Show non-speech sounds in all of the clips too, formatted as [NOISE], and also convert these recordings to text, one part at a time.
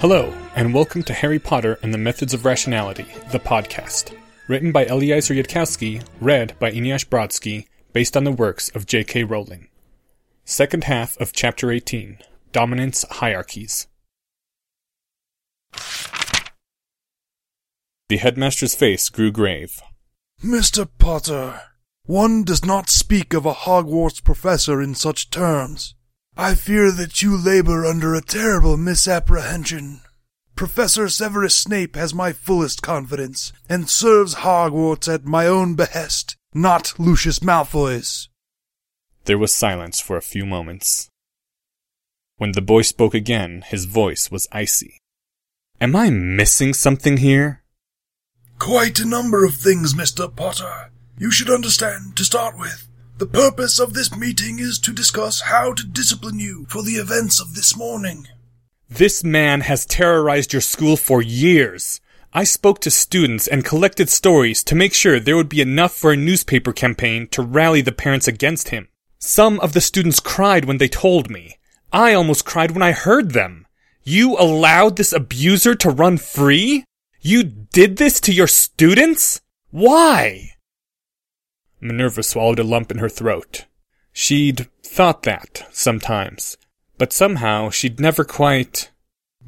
Hello, and welcome to Harry Potter and the Methods of Rationality, the podcast. Written by Eliezer Yudkowsky, read by Eneasz Brodsky, based on the works of J.K. Rowling. Second half of Chapter 18 Dominance Hierarchies. The headmaster's face grew grave. Mr. Potter, one does not speak of a Hogwarts professor in such terms. I fear that you labor under a terrible misapprehension. Professor Severus Snape has my fullest confidence, and serves Hogwarts at my own behest, not Lucius Malfoy's. There was silence for a few moments. When the boy spoke again, his voice was icy. Am I missing something here? Quite a number of things, Mr. Potter. You should understand, to start with, the purpose of this meeting is to discuss how to discipline you for the events of this morning. This man has terrorized your school for years. I spoke to students and collected stories to make sure there would be enough for a newspaper campaign to rally the parents against him. Some of the students cried when they told me. I almost cried when I heard them. You allowed this abuser to run free? You did this to your students? Why? Minerva swallowed a lump in her throat. She'd thought that, sometimes. But somehow she'd never quite.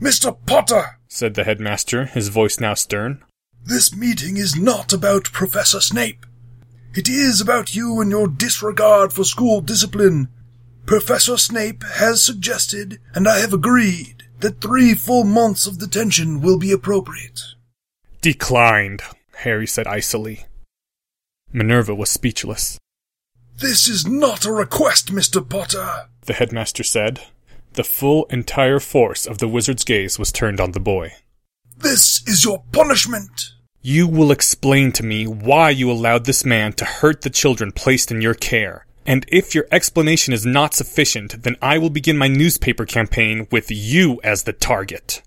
Mr. Potter, said the headmaster, his voice now stern. This meeting is not about Professor Snape. It is about you and your disregard for school discipline. Professor Snape has suggested, and I have agreed, that three full months of detention will be appropriate. Declined, Harry said icily. Minerva was speechless. This is not a request, Mr. Potter, the headmaster said. The full, entire force of the wizard's gaze was turned on the boy. This is your punishment. You will explain to me why you allowed this man to hurt the children placed in your care. And if your explanation is not sufficient, then I will begin my newspaper campaign with you as the target.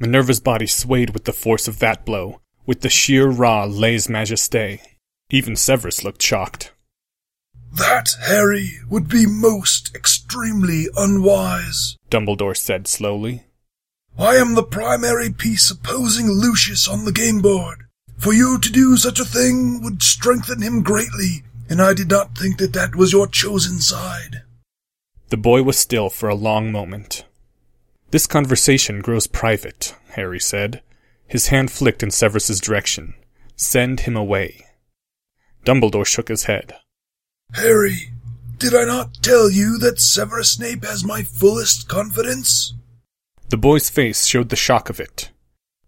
Minerva's body swayed with the force of that blow, with the sheer raw lese majesté. Even Severus looked shocked. That, Harry, would be most extremely unwise, Dumbledore said slowly. I am the primary piece opposing Lucius on the game board. For you to do such a thing would strengthen him greatly, and I did not think that that was your chosen side. The boy was still for a long moment. This conversation grows private, Harry said. His hand flicked in Severus's direction. Send him away. Dumbledore shook his head. Harry, did I not tell you that Severus Snape has my fullest confidence? The boy's face showed the shock of it.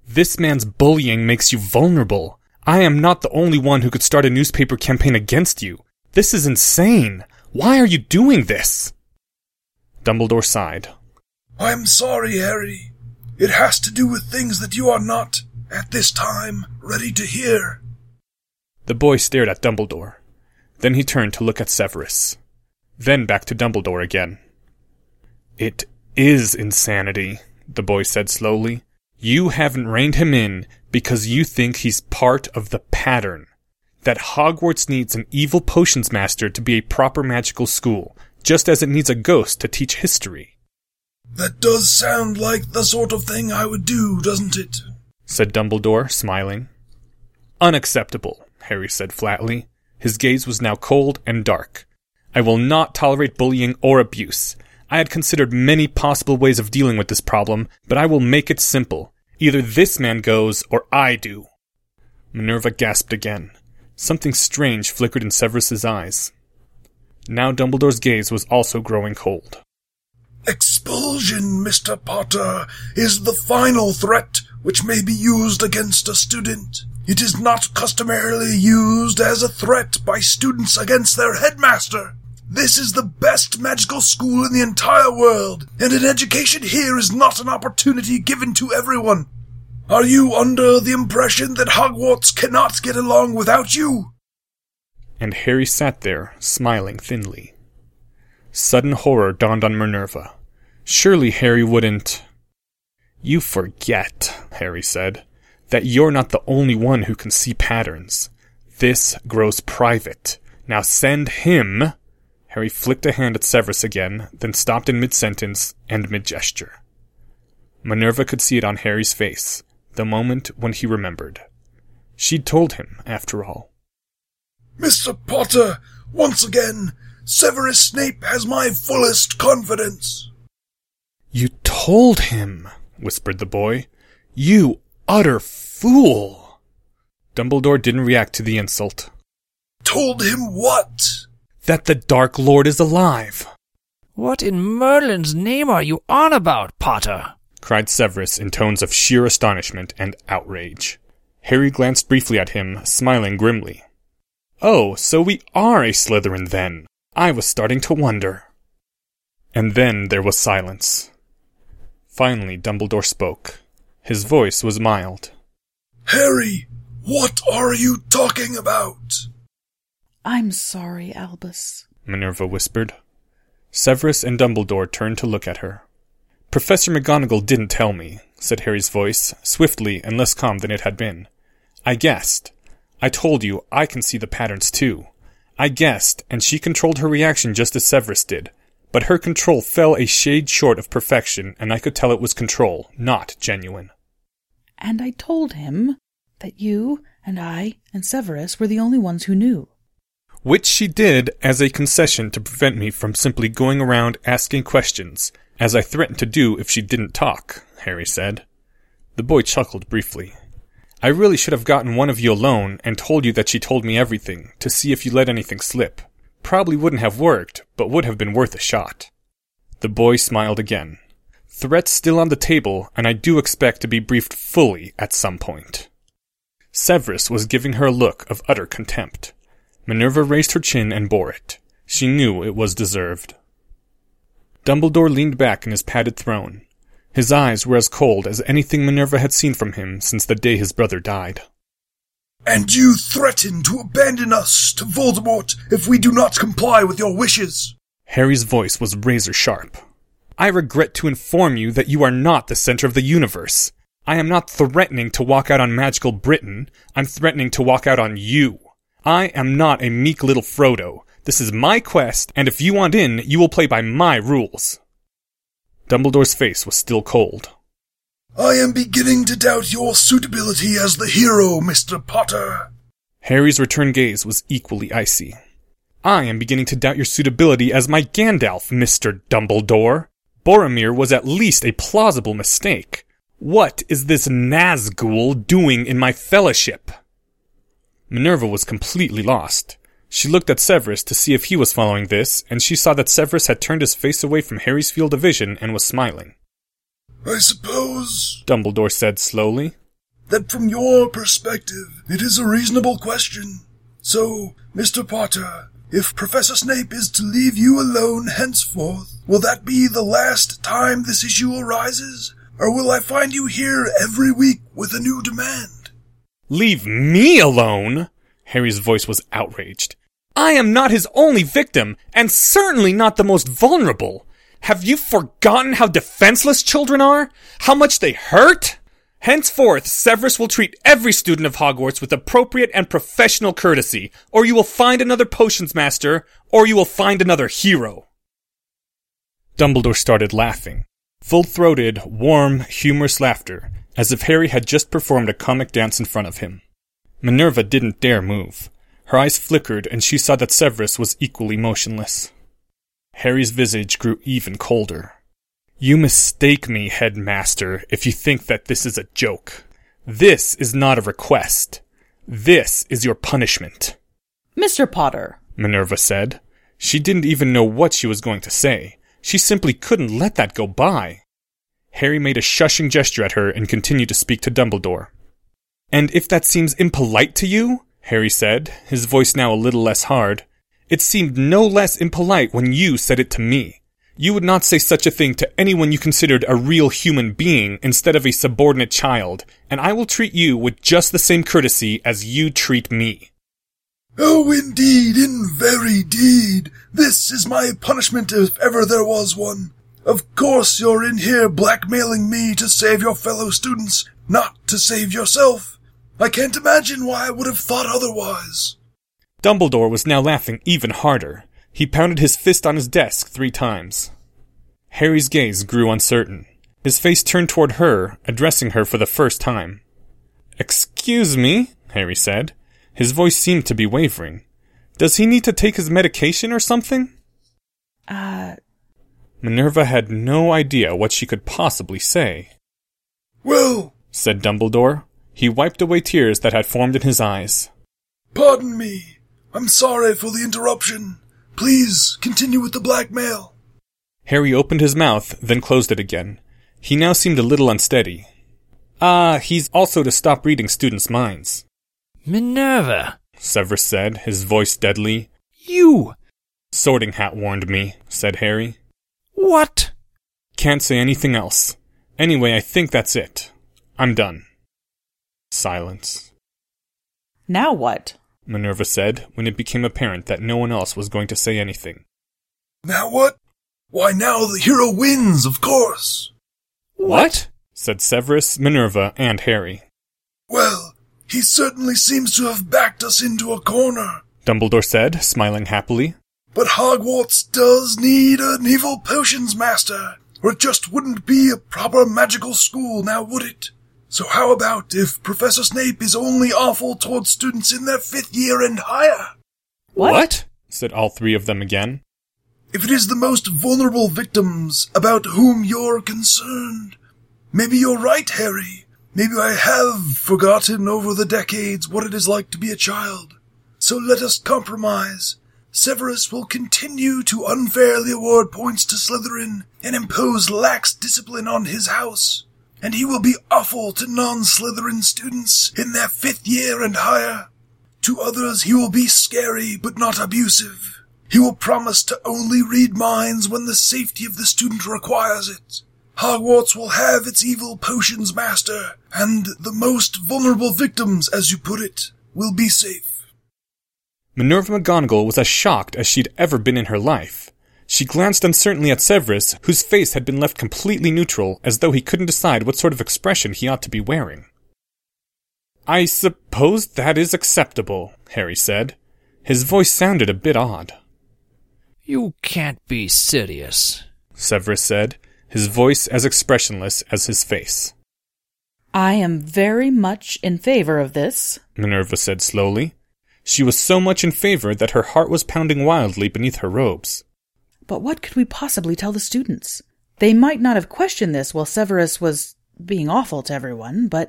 This man's bullying makes you vulnerable. I am not the only one who could start a newspaper campaign against you. This is insane. Why are you doing this? Dumbledore sighed. I'm sorry, Harry. It has to do with things that you are not, at this time, ready to hear. The boy stared at Dumbledore. Then he turned to look at Severus. Then back to Dumbledore again. It is insanity, the boy said slowly. You haven't reined him in because you think he's part of the pattern. That Hogwarts needs an evil potions master to be a proper magical school, just as it needs a ghost to teach history. That does sound like the sort of thing I would do, doesn't it? said Dumbledore, smiling. Unacceptable, Harry said flatly. His gaze was now cold and dark. I will not tolerate bullying or abuse. I had considered many possible ways of dealing with this problem, but I will make it simple. Either this man goes, or I do. Minerva gasped again. Something strange flickered in Severus's eyes. Now Dumbledore's gaze was also growing cold. Expulsion, Mr. Potter, is the final threat which may be used against a student. It is not customarily used as a threat by students against their headmaster. This is the best magical school in the entire world, and an education here is not an opportunity given to everyone. Are you under the impression that Hogwarts cannot get along without you? And Harry sat there, smiling thinly. Sudden horror dawned on Minerva. Surely Harry wouldn't. You forget, Harry said, that you're not the only one who can see patterns. This grows private. Now send him. Harry flicked a hand at Severus again, then stopped in mid sentence and mid gesture. Minerva could see it on Harry's face, the moment when he remembered. She'd told him, after all. Mr. Potter, once again, Severus Snape has my fullest confidence. You told him, whispered the boy. You utter fool. Dumbledore didn't react to the insult. Told him what? That the Dark Lord is alive. What in Merlin's name are you on about, Potter? cried Severus in tones of sheer astonishment and outrage. Harry glanced briefly at him, smiling grimly. Oh, so we are a Slytherin then. I was starting to wonder. And then there was silence. Finally, Dumbledore spoke. His voice was mild. Harry, what are you talking about? I'm sorry, Albus, Minerva whispered. Severus and Dumbledore turned to look at her. Professor McGonagall didn't tell me, said Harry's voice, swiftly and less calm than it had been. I guessed. I told you I can see the patterns too. I guessed, and she controlled her reaction just as Severus did. But her control fell a shade short of perfection, and I could tell it was control, not genuine. And I told him that you and I and Severus were the only ones who knew. Which she did as a concession to prevent me from simply going around asking questions, as I threatened to do if she didn't talk, Harry said. The boy chuckled briefly. I really should have gotten one of you alone and told you that she told me everything, to see if you let anything slip. Probably wouldn't have worked, but would have been worth a shot. The boy smiled again. Threats still on the table, and I do expect to be briefed fully at some point. Severus was giving her a look of utter contempt. Minerva raised her chin and bore it. She knew it was deserved. Dumbledore leaned back in his padded throne. His eyes were as cold as anything Minerva had seen from him since the day his brother died. And you threaten to abandon us to Voldemort if we do not comply with your wishes. Harry's voice was razor sharp. I regret to inform you that you are not the center of the universe. I am not threatening to walk out on magical Britain. I'm threatening to walk out on you. I am not a meek little Frodo. This is my quest, and if you want in, you will play by my rules. Dumbledore's face was still cold. I am beginning to doubt your suitability as the hero, Mr. Potter. Harry's return gaze was equally icy. I am beginning to doubt your suitability as my Gandalf, Mr. Dumbledore. Boromir was at least a plausible mistake. What is this Nazgul doing in my fellowship? Minerva was completely lost. She looked at Severus to see if he was following this, and she saw that Severus had turned his face away from Harry's field of vision and was smiling. I suppose, Dumbledore said slowly, that from your perspective, it is a reasonable question. So, Mr. Potter, if Professor Snape is to leave you alone henceforth, will that be the last time this issue arises? Or will I find you here every week with a new demand? Leave me alone? Harry's voice was outraged. I am not his only victim, and certainly not the most vulnerable. Have you forgotten how defenseless children are? How much they hurt? Henceforth, Severus will treat every student of Hogwarts with appropriate and professional courtesy, or you will find another potions master, or you will find another hero. Dumbledore started laughing. Full-throated, warm, humorous laughter, as if Harry had just performed a comic dance in front of him. Minerva didn't dare move. Her eyes flickered, and she saw that Severus was equally motionless. Harry's visage grew even colder. You mistake me, headmaster, if you think that this is a joke. This is not a request. This is your punishment. Mr. Potter, Minerva said. She didn't even know what she was going to say. She simply couldn't let that go by. Harry made a shushing gesture at her and continued to speak to Dumbledore. And if that seems impolite to you, Harry said, his voice now a little less hard, it seemed no less impolite when you said it to me. You would not say such a thing to anyone you considered a real human being instead of a subordinate child, and I will treat you with just the same courtesy as you treat me. Oh, indeed, in very deed. This is my punishment if ever there was one. Of course you're in here blackmailing me to save your fellow students, not to save yourself. I can't imagine why I would have thought otherwise. Dumbledore was now laughing even harder. He pounded his fist on his desk three times. Harry's gaze grew uncertain. His face turned toward her, addressing her for the first time. Excuse me, Harry said. His voice seemed to be wavering. Does he need to take his medication or something? Uh, Minerva had no idea what she could possibly say. Well, Said Dumbledore. He wiped away tears that had formed in his eyes. pardon me. I'm sorry for the interruption. Please continue with the blackmail. Harry opened his mouth, then closed it again. He now seemed a little unsteady. Ah, he's also to stop reading students' minds, Minerva! Severus said, his voice deadly. You! Sorting Hat warned me, said Harry. What? Can't say anything else. Anyway, I think that's it. I'm done. Silence. now what? Minerva said, when it became apparent that no one else was going to say anything. Now what? Why now the hero wins, of course. What? said Severus, Minerva, and Harry. Well, he certainly seems to have backed us into a corner. Dumbledore said, smiling happily. But Hogwarts does need an evil potions master, or it just wouldn't be a proper magical school now, would it? So how about if Professor Snape is only awful towards students in their fifth year and higher? What? said all three of them again. If it is the most vulnerable victims about whom you're concerned. Maybe you're right, Harry. Maybe I have forgotten over the decades what it is like to be a child. So let us compromise. Severus will continue to unfairly award points to Slytherin and impose lax discipline on his house. And he will be awful to non-Slytherin students in their fifth year and higher. To others he will be scary but not abusive. He will promise to only read minds when the safety of the student requires it. Hogwarts will have its evil potions master, and the most vulnerable victims, as you put it, will be safe. Minerva McGonagall was as shocked as she'd ever been in her life. She glanced uncertainly at Severus, whose face had been left completely neutral, as though he couldn't decide what sort of expression he ought to be wearing. I suppose that is acceptable, Harry said. His voice sounded a bit odd. You can't be serious. Severus said, his voice as expressionless as his face. I am very much in favor of this. Minerva said slowly. She was so much in favor that her heart was pounding wildly beneath her robes. But what could we possibly tell the students? They might not have questioned this while Severus was being awful to everyone, but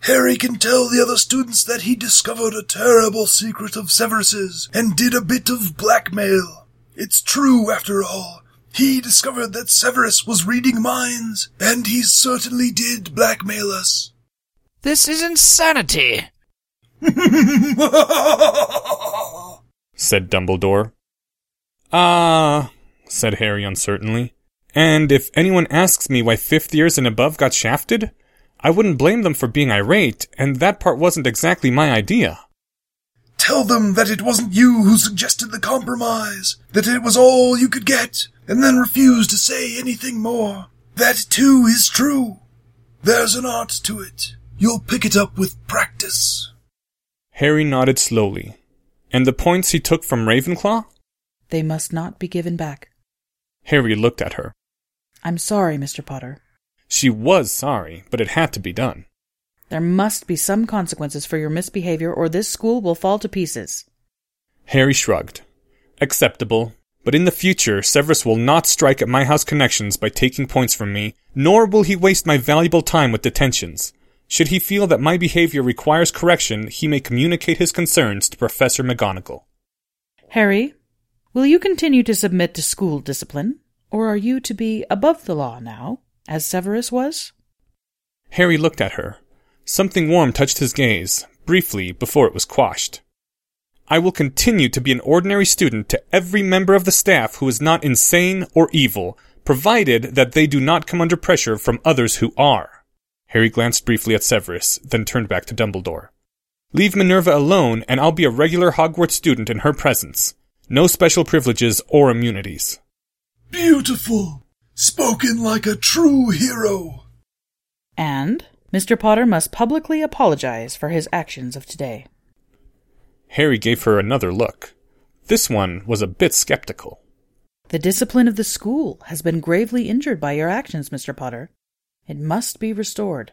Harry can tell the other students that he discovered a terrible secret of Severus's and did a bit of blackmail. It's true, after all. He discovered that Severus was reading minds, and he certainly did blackmail us. This is insanity! [LAUGHS] said Dumbledore. Ah, said Harry uncertainly. And if anyone asks me why fifth years and above got shafted, I wouldn't blame them for being irate, and that part wasn't exactly my idea. Tell them that it wasn't you who suggested the compromise, that it was all you could get, and then refuse to say anything more. That too is true. There's an art to it. You'll pick it up with practice. Harry nodded slowly. And the points he took from Ravenclaw? They must not be given back. Harry looked at her. I'm sorry, Mr. Potter. She was sorry, but it had to be done. There must be some consequences for your misbehavior, or this school will fall to pieces. Harry shrugged. Acceptable. But in the future, Severus will not strike at my house connections by taking points from me, nor will he waste my valuable time with detentions. Should he feel that my behavior requires correction, he may communicate his concerns to Professor McGonagall. Harry, will you continue to submit to school discipline, or are you to be above the law now, as Severus was? Harry looked at her. Something warm touched his gaze, briefly, before it was quashed. I will continue to be an ordinary student to every member of the staff who is not insane or evil, provided that they do not come under pressure from others who are. Harry glanced briefly at Severus, then turned back to Dumbledore. Leave Minerva alone, and I'll be a regular Hogwarts student in her presence. No special privileges or immunities. Beautiful. Spoken like a true hero. And Mr. Potter must publicly apologize for his actions of today. Harry gave her another look. This one was a bit skeptical. The discipline of the school has been gravely injured by your actions, Mr. Potter. It must be restored.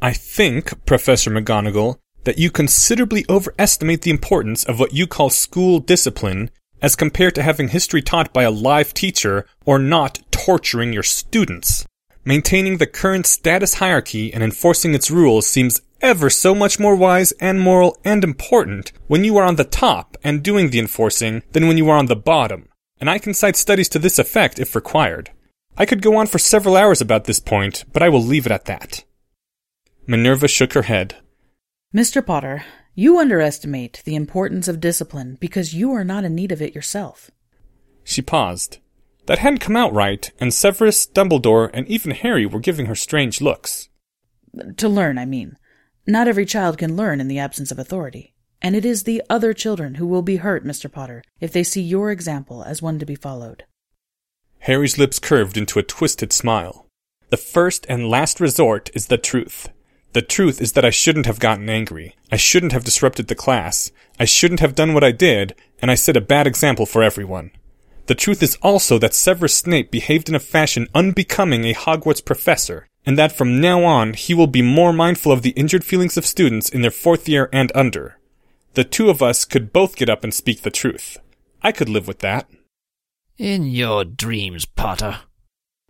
I think, Professor McGonagall, that you considerably overestimate the importance of what you call school discipline as compared to having history taught by a live teacher or not torturing your students. Maintaining the current status hierarchy and enforcing its rules seems ever so much more wise and moral and important when you are on the top and doing the enforcing than when you are on the bottom. And I can cite studies to this effect if required. I could go on for several hours about this point, but I will leave it at that. Minerva shook her head. Mr. Potter, you underestimate the importance of discipline because you are not in need of it yourself. She paused. That hadn't come out right, and Severus, Dumbledore, and even Harry were giving her strange looks. To learn, I mean. Not every child can learn in the absence of authority. And it is the other children who will be hurt, Mr. Potter, if they see your example as one to be followed. Harry's lips curved into a twisted smile. The first and last resort is the truth. The truth is that I shouldn't have gotten angry. I shouldn't have disrupted the class. I shouldn't have done what I did, and I set a bad example for everyone. The truth is also that Severus Snape behaved in a fashion unbecoming a Hogwarts professor, and that from now on he will be more mindful of the injured feelings of students in their fourth year and under. The two of us could both get up and speak the truth. I could live with that. In your dreams, Potter.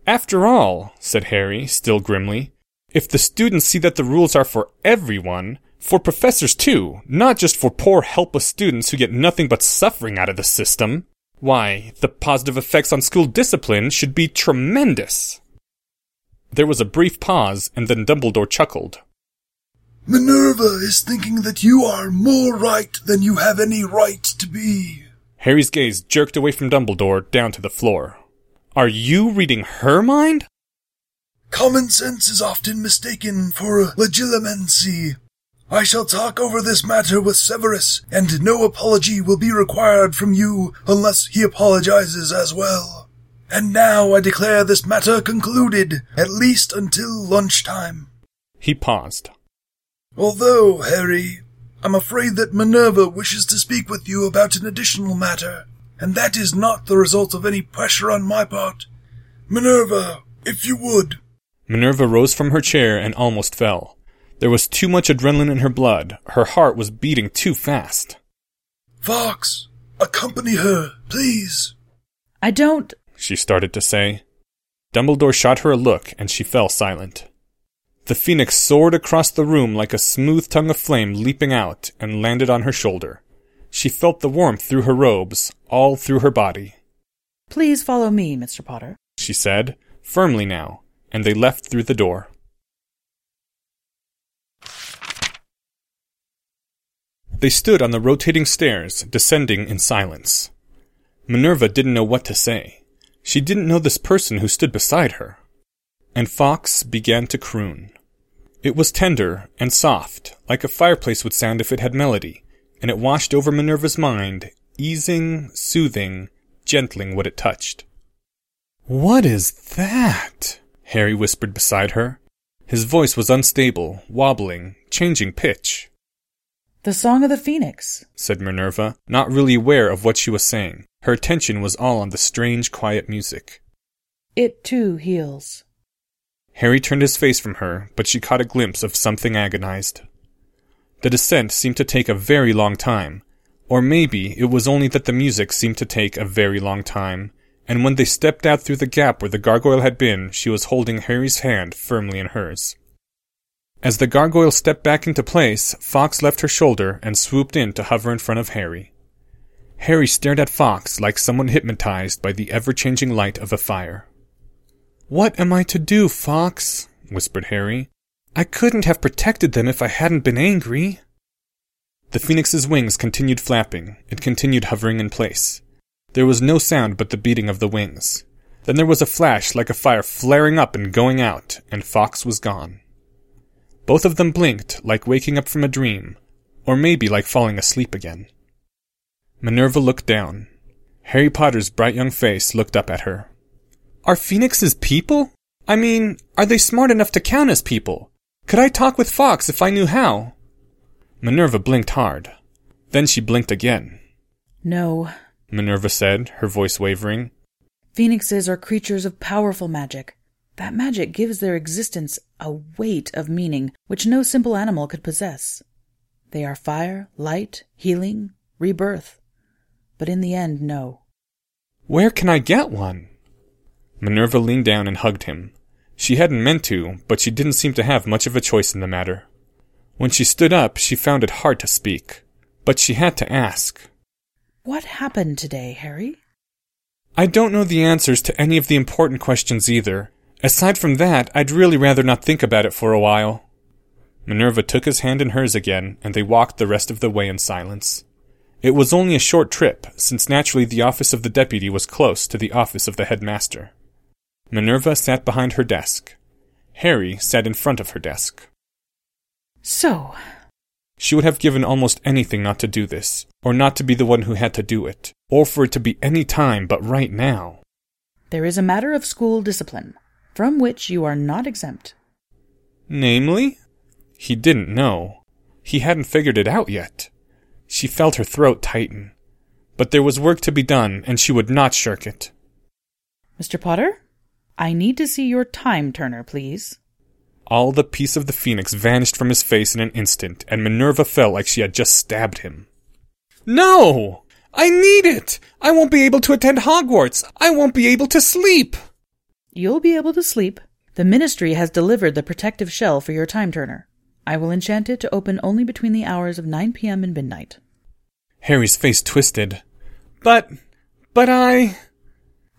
After all, said Harry, still grimly, if the students see that the rules are for everyone, for professors too, not just for poor helpless students who get nothing but suffering out of the system, why, the positive effects on school discipline should be tremendous. There was a brief pause, and then Dumbledore chuckled. Minerva is thinking that you are more right than you have any right to be. Harry's gaze jerked away from Dumbledore down to the floor. Are you reading her mind? Common sense is often mistaken for legilimency. I shall talk over this matter with Severus, and no apology will be required from you unless he apologizes as well. And now I declare this matter concluded, at least until lunchtime. He paused. Although, Harry, I'm afraid that Minerva wishes to speak with you about an additional matter, and that is not the result of any pressure on my part. Minerva, if you would. Minerva rose from her chair and almost fell. There was too much adrenaline in her blood. Her heart was beating too fast. Fawkes, accompany her, please. I don't. She started to say. Dumbledore shot her a look, and she fell silent. The phoenix soared across the room like a smooth tongue of flame leaping out and landed on her shoulder. She felt the warmth through her robes, all through her body. Please follow me, Mr. Potter, she said, firmly now, and they left through the door. They stood on the rotating stairs, descending in silence. Minerva didn't know what to say. She didn't know this person who stood beside her. And Fawkes began to croon. It was tender and soft, like a fireplace would sound if it had melody, and it washed over Minerva's mind, easing, soothing, gentling what it touched. What is that? Harry whispered beside her. His voice was unstable, wobbling, changing pitch. The Song of the Phoenix, said Minerva, not really aware of what she was saying. Her attention was all on the strange, quiet music. It too heals. Harry turned his face from her, but she caught a glimpse of something agonized. The descent seemed to take a very long time, or maybe it was only that the music seemed to take a very long time, and when they stepped out through the gap where the gargoyle had been, she was holding Harry's hand firmly in hers. As the gargoyle stepped back into place, Fawkes left her shoulder and swooped in to hover in front of Harry. Harry stared at Fawkes like someone hypnotized by the ever changing light of a fire. What am I to do, Fawkes? whispered Harry. I couldn't have protected them if I hadn't been angry. The phoenix's wings continued flapping, it continued hovering in place. There was no sound but the beating of the wings. Then there was a flash like a fire flaring up and going out, and Fawkes was gone. Both of them blinked, like waking up from a dream, or maybe like falling asleep again. Minerva looked down. Harry Potter's bright young face looked up at her. Are phoenixes people? I mean, are they smart enough to count as people? Could I talk with Fawkes if I knew how? Minerva blinked hard. Then she blinked again. No, Minerva said, her voice wavering. Phoenixes are creatures of powerful magic. That magic gives their existence a weight of meaning which no simple animal could possess. They are fire, light, healing, rebirth. But in the end, no. Where can I get one? Minerva leaned down and hugged him. She hadn't meant to, but she didn't seem to have much of a choice in the matter. When she stood up, she found it hard to speak. But she had to ask. What happened today, Harry? I don't know the answers to any of the important questions either. Aside from that, I'd really rather not think about it for a while. Minerva took his hand in hers again, and they walked the rest of the way in silence. It was only a short trip, since naturally the office of the deputy was close to the office of the headmaster. Minerva sat behind her desk. Harry sat in front of her desk. So, She would have given almost anything not to do this, or not to be the one who had to do it, or for it to be any time but right now. there is a matter of school discipline, from which you are not exempt. Namely? He didn't know. He hadn't figured it out yet. She felt her throat tighten. But there was work to be done, and she would not shirk it. Mr. Potter, I need to see your time turner, please. All the peace of the phoenix vanished from his face in an instant, and Minerva felt like she had just stabbed him. No! I need it! I won't be able to attend Hogwarts! I won't be able to sleep! You'll be able to sleep. The ministry has delivered the protective shell for your time turner. I will enchant it to open only between the hours of 9 p.m. and midnight. Harry's face twisted. But, but I.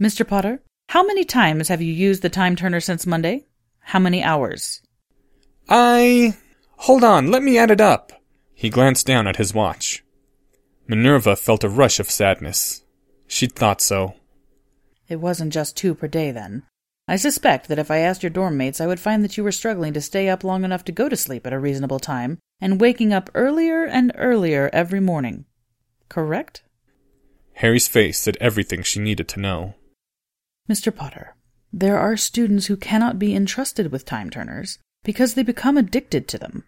Mr. Potter, how many times have you used the time turner since Monday? How many hours? I. Hold on, let me add it up. He glanced down at his watch. Minerva felt a rush of sadness. She'd thought so. It wasn't just two per day, then. I suspect that if I asked your dorm mates, I would find that you were struggling to stay up long enough to go to sleep at a reasonable time, and waking up earlier and earlier every morning. Correct? Harry's face said everything she needed to know. Mr. Potter, there are students who cannot be entrusted with time turners because they become addicted to them.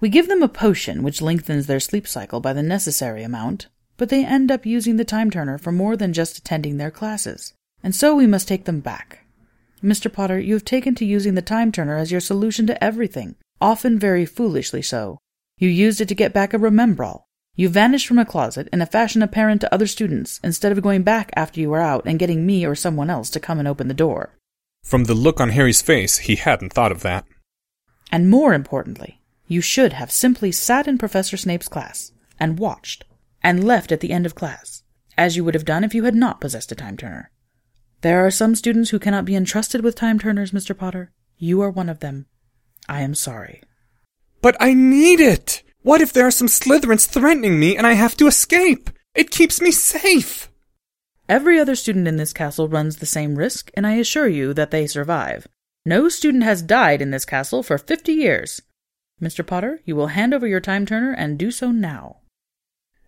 We give them a potion which lengthens their sleep cycle by the necessary amount, but they end up using the time turner for more than just attending their classes, and so we must take them back. Mr. Potter, you have taken to using the time turner as your solution to everything, often very foolishly so. You used it to get back a remembrall. You vanished from a closet in a fashion apparent to other students, instead of going back after you were out and getting me or someone else to come and open the door. From the look on Harry's face, he hadn't thought of that. And more importantly, you should have simply sat in Professor Snape's class and watched, and left at the end of class, as you would have done if you had not possessed a time turner. There are some students who cannot be entrusted with time turners, Mr. Potter. You are one of them. I am sorry. But I need it! What if there are some Slytherins threatening me and I have to escape? It keeps me safe! Every other student in this castle runs the same risk, and I assure you that they survive. No student has died in this castle for fifty years. Mr. Potter, you will hand over your time turner and do so now.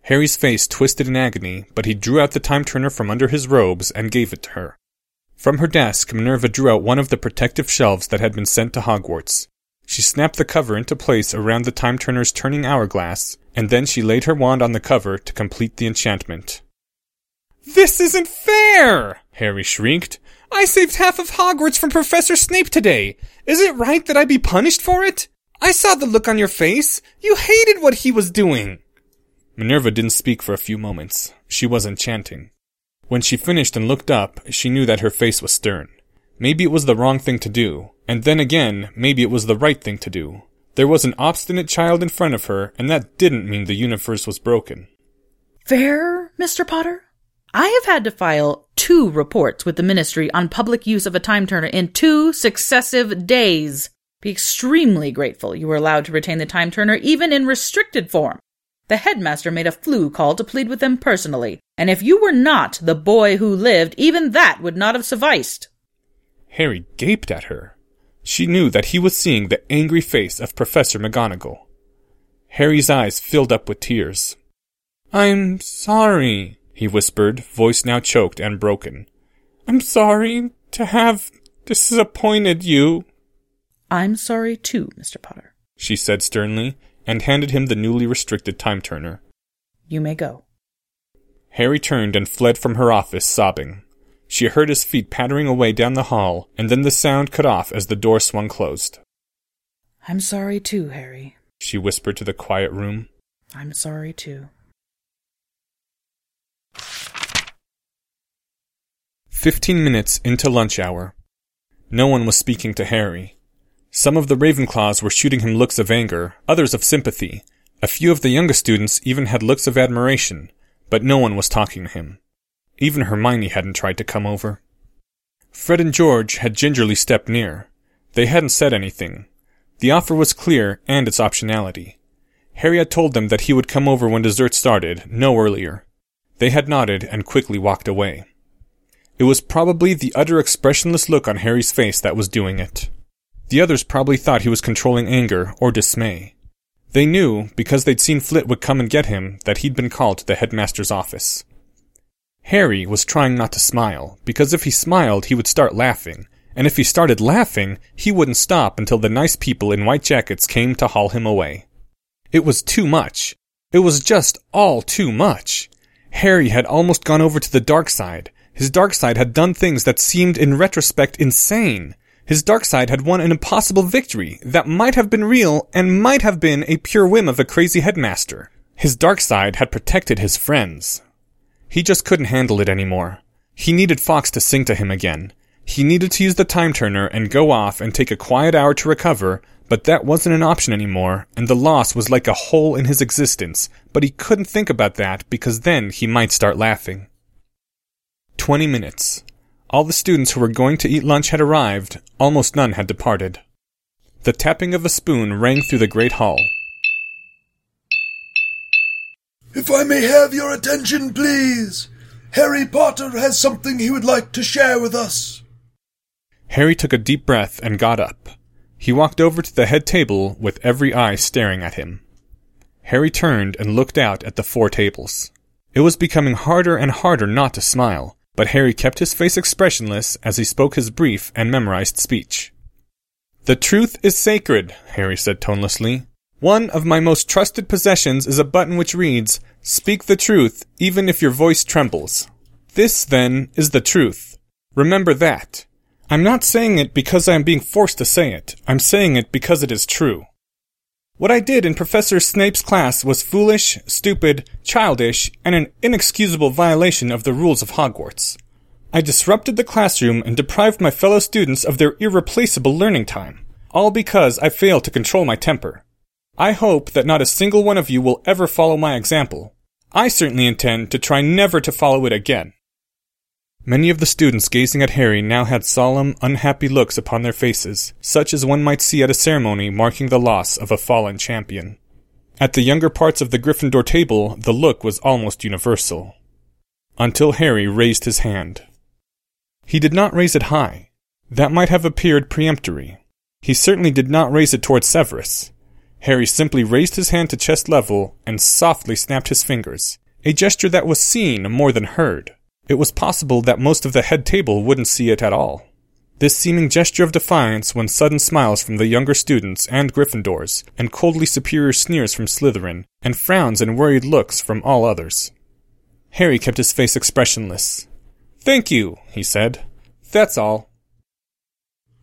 Harry's face twisted in agony, but he drew out the time turner from under his robes and gave it to her. From her desk, Minerva drew out one of the protective shelves that had been sent to Hogwarts. She snapped the cover into place around the time turner's turning hourglass, and then she laid her wand on the cover to complete the enchantment. This isn't fair! Harry shrieked. I saved half of Hogwarts from Professor Snape today. Is it right that I be punished for it? I saw the look on your face. You hated what he was doing. Minerva didn't speak for a few moments. She was enchanting. When she finished and looked up, she knew that her face was stern. Maybe it was the wrong thing to do, and then again, maybe it was the right thing to do. There was an obstinate child in front of her, and that didn't mean the universe was broken. Fair, Mr. Potter? I have had to file two reports with the ministry on public use of a time turner in two successive days. Be extremely grateful you were allowed to retain the time turner even in restricted form. The headmaster made a Floo call to plead with them personally, and if you were not the boy who lived, even that would not have sufficed. Harry gaped at her. She knew that he was seeing the angry face of Professor McGonagall. Harry's eyes filled up with tears. I'm sorry, he whispered, voice now choked and broken. I'm sorry to have disappointed you, I'm sorry too, Mr. Potter. she said sternly, and handed him the newly restricted time turner. You may go. Harry turned and fled from her office, sobbing. She heard his feet pattering away down the hall, and then the sound cut off as the door swung closed. I'm sorry too, Harry. She whispered to the quiet room. I'm sorry too. Fifteen minutes into lunch hour. No one was speaking to Harry. Some of the Ravenclaws were shooting him looks of anger, others of sympathy. A few of the younger students even had looks of admiration, but no one was talking to him. Even Hermione hadn't tried to come over. Fred and George had gingerly stepped near. They hadn't said anything. The offer was clear and its optionality. Harry had told them that he would come over when dessert started, no earlier. They had nodded and quickly walked away. It was probably the utter expressionless look on Harry's face that was doing it. The others probably thought he was controlling anger or dismay. They knew, because they'd seen Flitwick come and get him, that he'd been called to the headmaster's office. Harry was trying not to smile, because if he smiled, he would start laughing, and if he started laughing, he wouldn't stop until the nice people in white jackets came to haul him away. It was too much. It was just all too much. Harry had almost gone over to the dark side. His dark side had done things that seemed in retrospect insane. His dark side had won an impossible victory that might have been real and might have been a pure whim of a crazy headmaster. His dark side had protected his friends. He just couldn't handle it anymore. He needed Fawkes to sing to him again. He needed to use the time turner and go off and take a quiet hour to recover, but that wasn't an option anymore, and the loss was like a hole in his existence, but he couldn't think about that because then he might start laughing. Twenty minutes. All the students who were going to eat lunch had arrived, almost none had departed. The tapping of a spoon rang through the great hall. If I may have your attention, please. Harry Potter has something he would like to share with us. Harry took a deep breath and got up. He walked over to the head table with every eye staring at him. Harry turned and looked out at the four tables. It was becoming harder and harder not to smile but Harry kept his face expressionless as he spoke his brief and memorized speech. The truth is sacred, Harry said tonelessly. One of my most trusted possessions is a button which reads, Speak the truth, even if your voice trembles. This, then, is the truth. Remember that. I'm not saying it because I am being forced to say it. I'm saying it because it is true. What I did in Professor Snape's class was foolish, stupid, childish, and an inexcusable violation of the rules of Hogwarts. I disrupted the classroom and deprived my fellow students of their irreplaceable learning time, all because I failed to control my temper. I hope that not a single one of you will ever follow my example. I certainly intend to try never to follow it again. Many of the students gazing at Harry now had solemn, unhappy looks upon their faces, such as one might see at a ceremony marking the loss of a fallen champion. At the younger parts of the Gryffindor table, the look was almost universal. Until Harry raised his hand. He did not raise it high. That might have appeared peremptory. He certainly did not raise it towards Severus. Harry simply raised his hand to chest level and softly snapped his fingers, a gesture that was seen more than heard. It was possible that most of the head table wouldn't see it at all. This seeming gesture of defiance won sudden smiles from the younger students and Gryffindors, and coldly superior sneers from Slytherin, and frowns and worried looks from all others. Harry kept his face expressionless. Thank you, he said. That's all.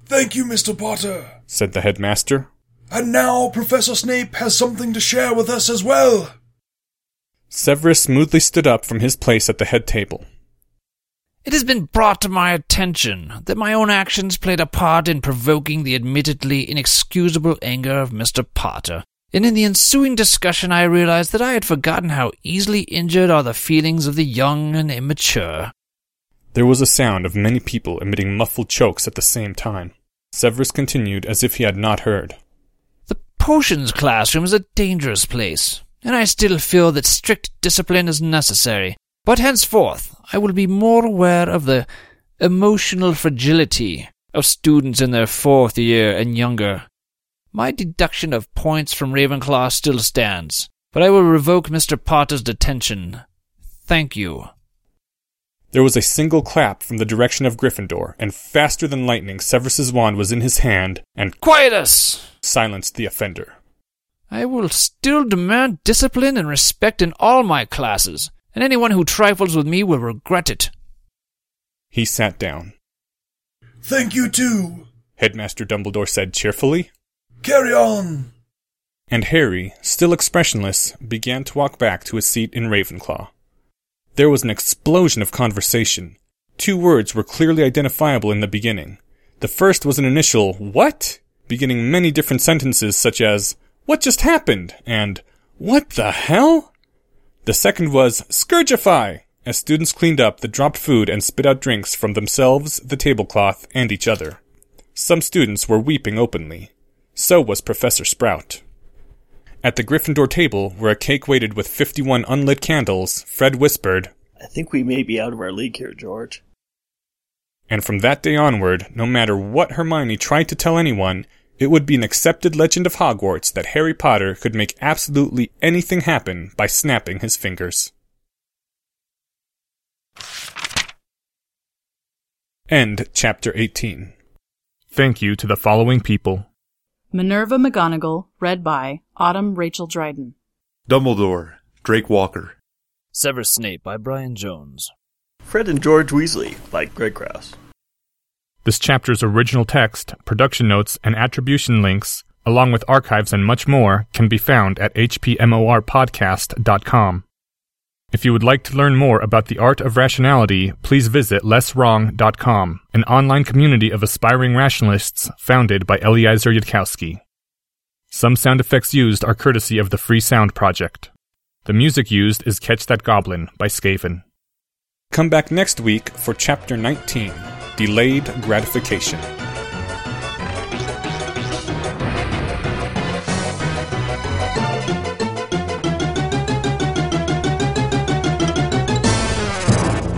Thank you, Mr. Potter, said the headmaster. And now Professor Snape has something to share with us as well. Severus smoothly stood up from his place at the head table. It has been brought to my attention that my own actions played a part in provoking the admittedly inexcusable anger of Mr. Potter, and in the ensuing discussion I realized that I had forgotten how easily injured are the feelings of the young and immature. There was a sound of many people emitting muffled chokes at the same time. Severus continued as if he had not heard. The potions classroom is a dangerous place, and I still feel that strict discipline is necessary. But henceforth, I will be more aware of the emotional fragility of students in their fourth year and younger. My deduction of points from Ravenclaw still stands, but I will revoke Mr. Potter's detention. Thank you. There was a single clap from the direction of Gryffindor, and faster than lightning Severus's wand was in his hand, and Quietus! silenced the offender. I will still demand discipline and respect in all my classes, and anyone who trifles with me will regret it. He sat down. Thank you too. Headmaster Dumbledore said cheerfully. Carry on. And Harry, still expressionless, began to walk back to his seat in Ravenclaw. There was an explosion of conversation. Two words were clearly identifiable in the beginning. The first was an initial what, beginning many different sentences such as what just happened and what the hell? The second was Scourgify, as students cleaned up the dropped food and spit out drinks from themselves, the tablecloth, and each other. Some students were weeping openly. So was Professor Sprout. At the Gryffindor table, where a cake waited with 51 unlit candles, Fred whispered, I think we may be out of our league here, George. And from that day onward, no matter what Hermione tried to tell anyone, it would be an accepted legend of Hogwarts that Harry Potter could make absolutely anything happen by snapping his fingers. End chapter 18. Thank you to the following people Minerva McGonagall, read by Autumn Rachel Dryden. Dumbledore, Drake Walker. Severus Snape by Brian Jones. Fred and George Weasley by Greg Krause. This chapter's original text, production notes, and attribution links, along with archives and much more, can be found at hpmorpodcast.com. If you would like to learn more about the art of rationality, please visit lesswrong.com, an online community of aspiring rationalists founded by Eliezer Yudkowsky. Some sound effects used are courtesy of the Free Sound Project. The music used is Catch That Goblin by Skaven. Come back next week for Chapter 19 Delayed Gratification.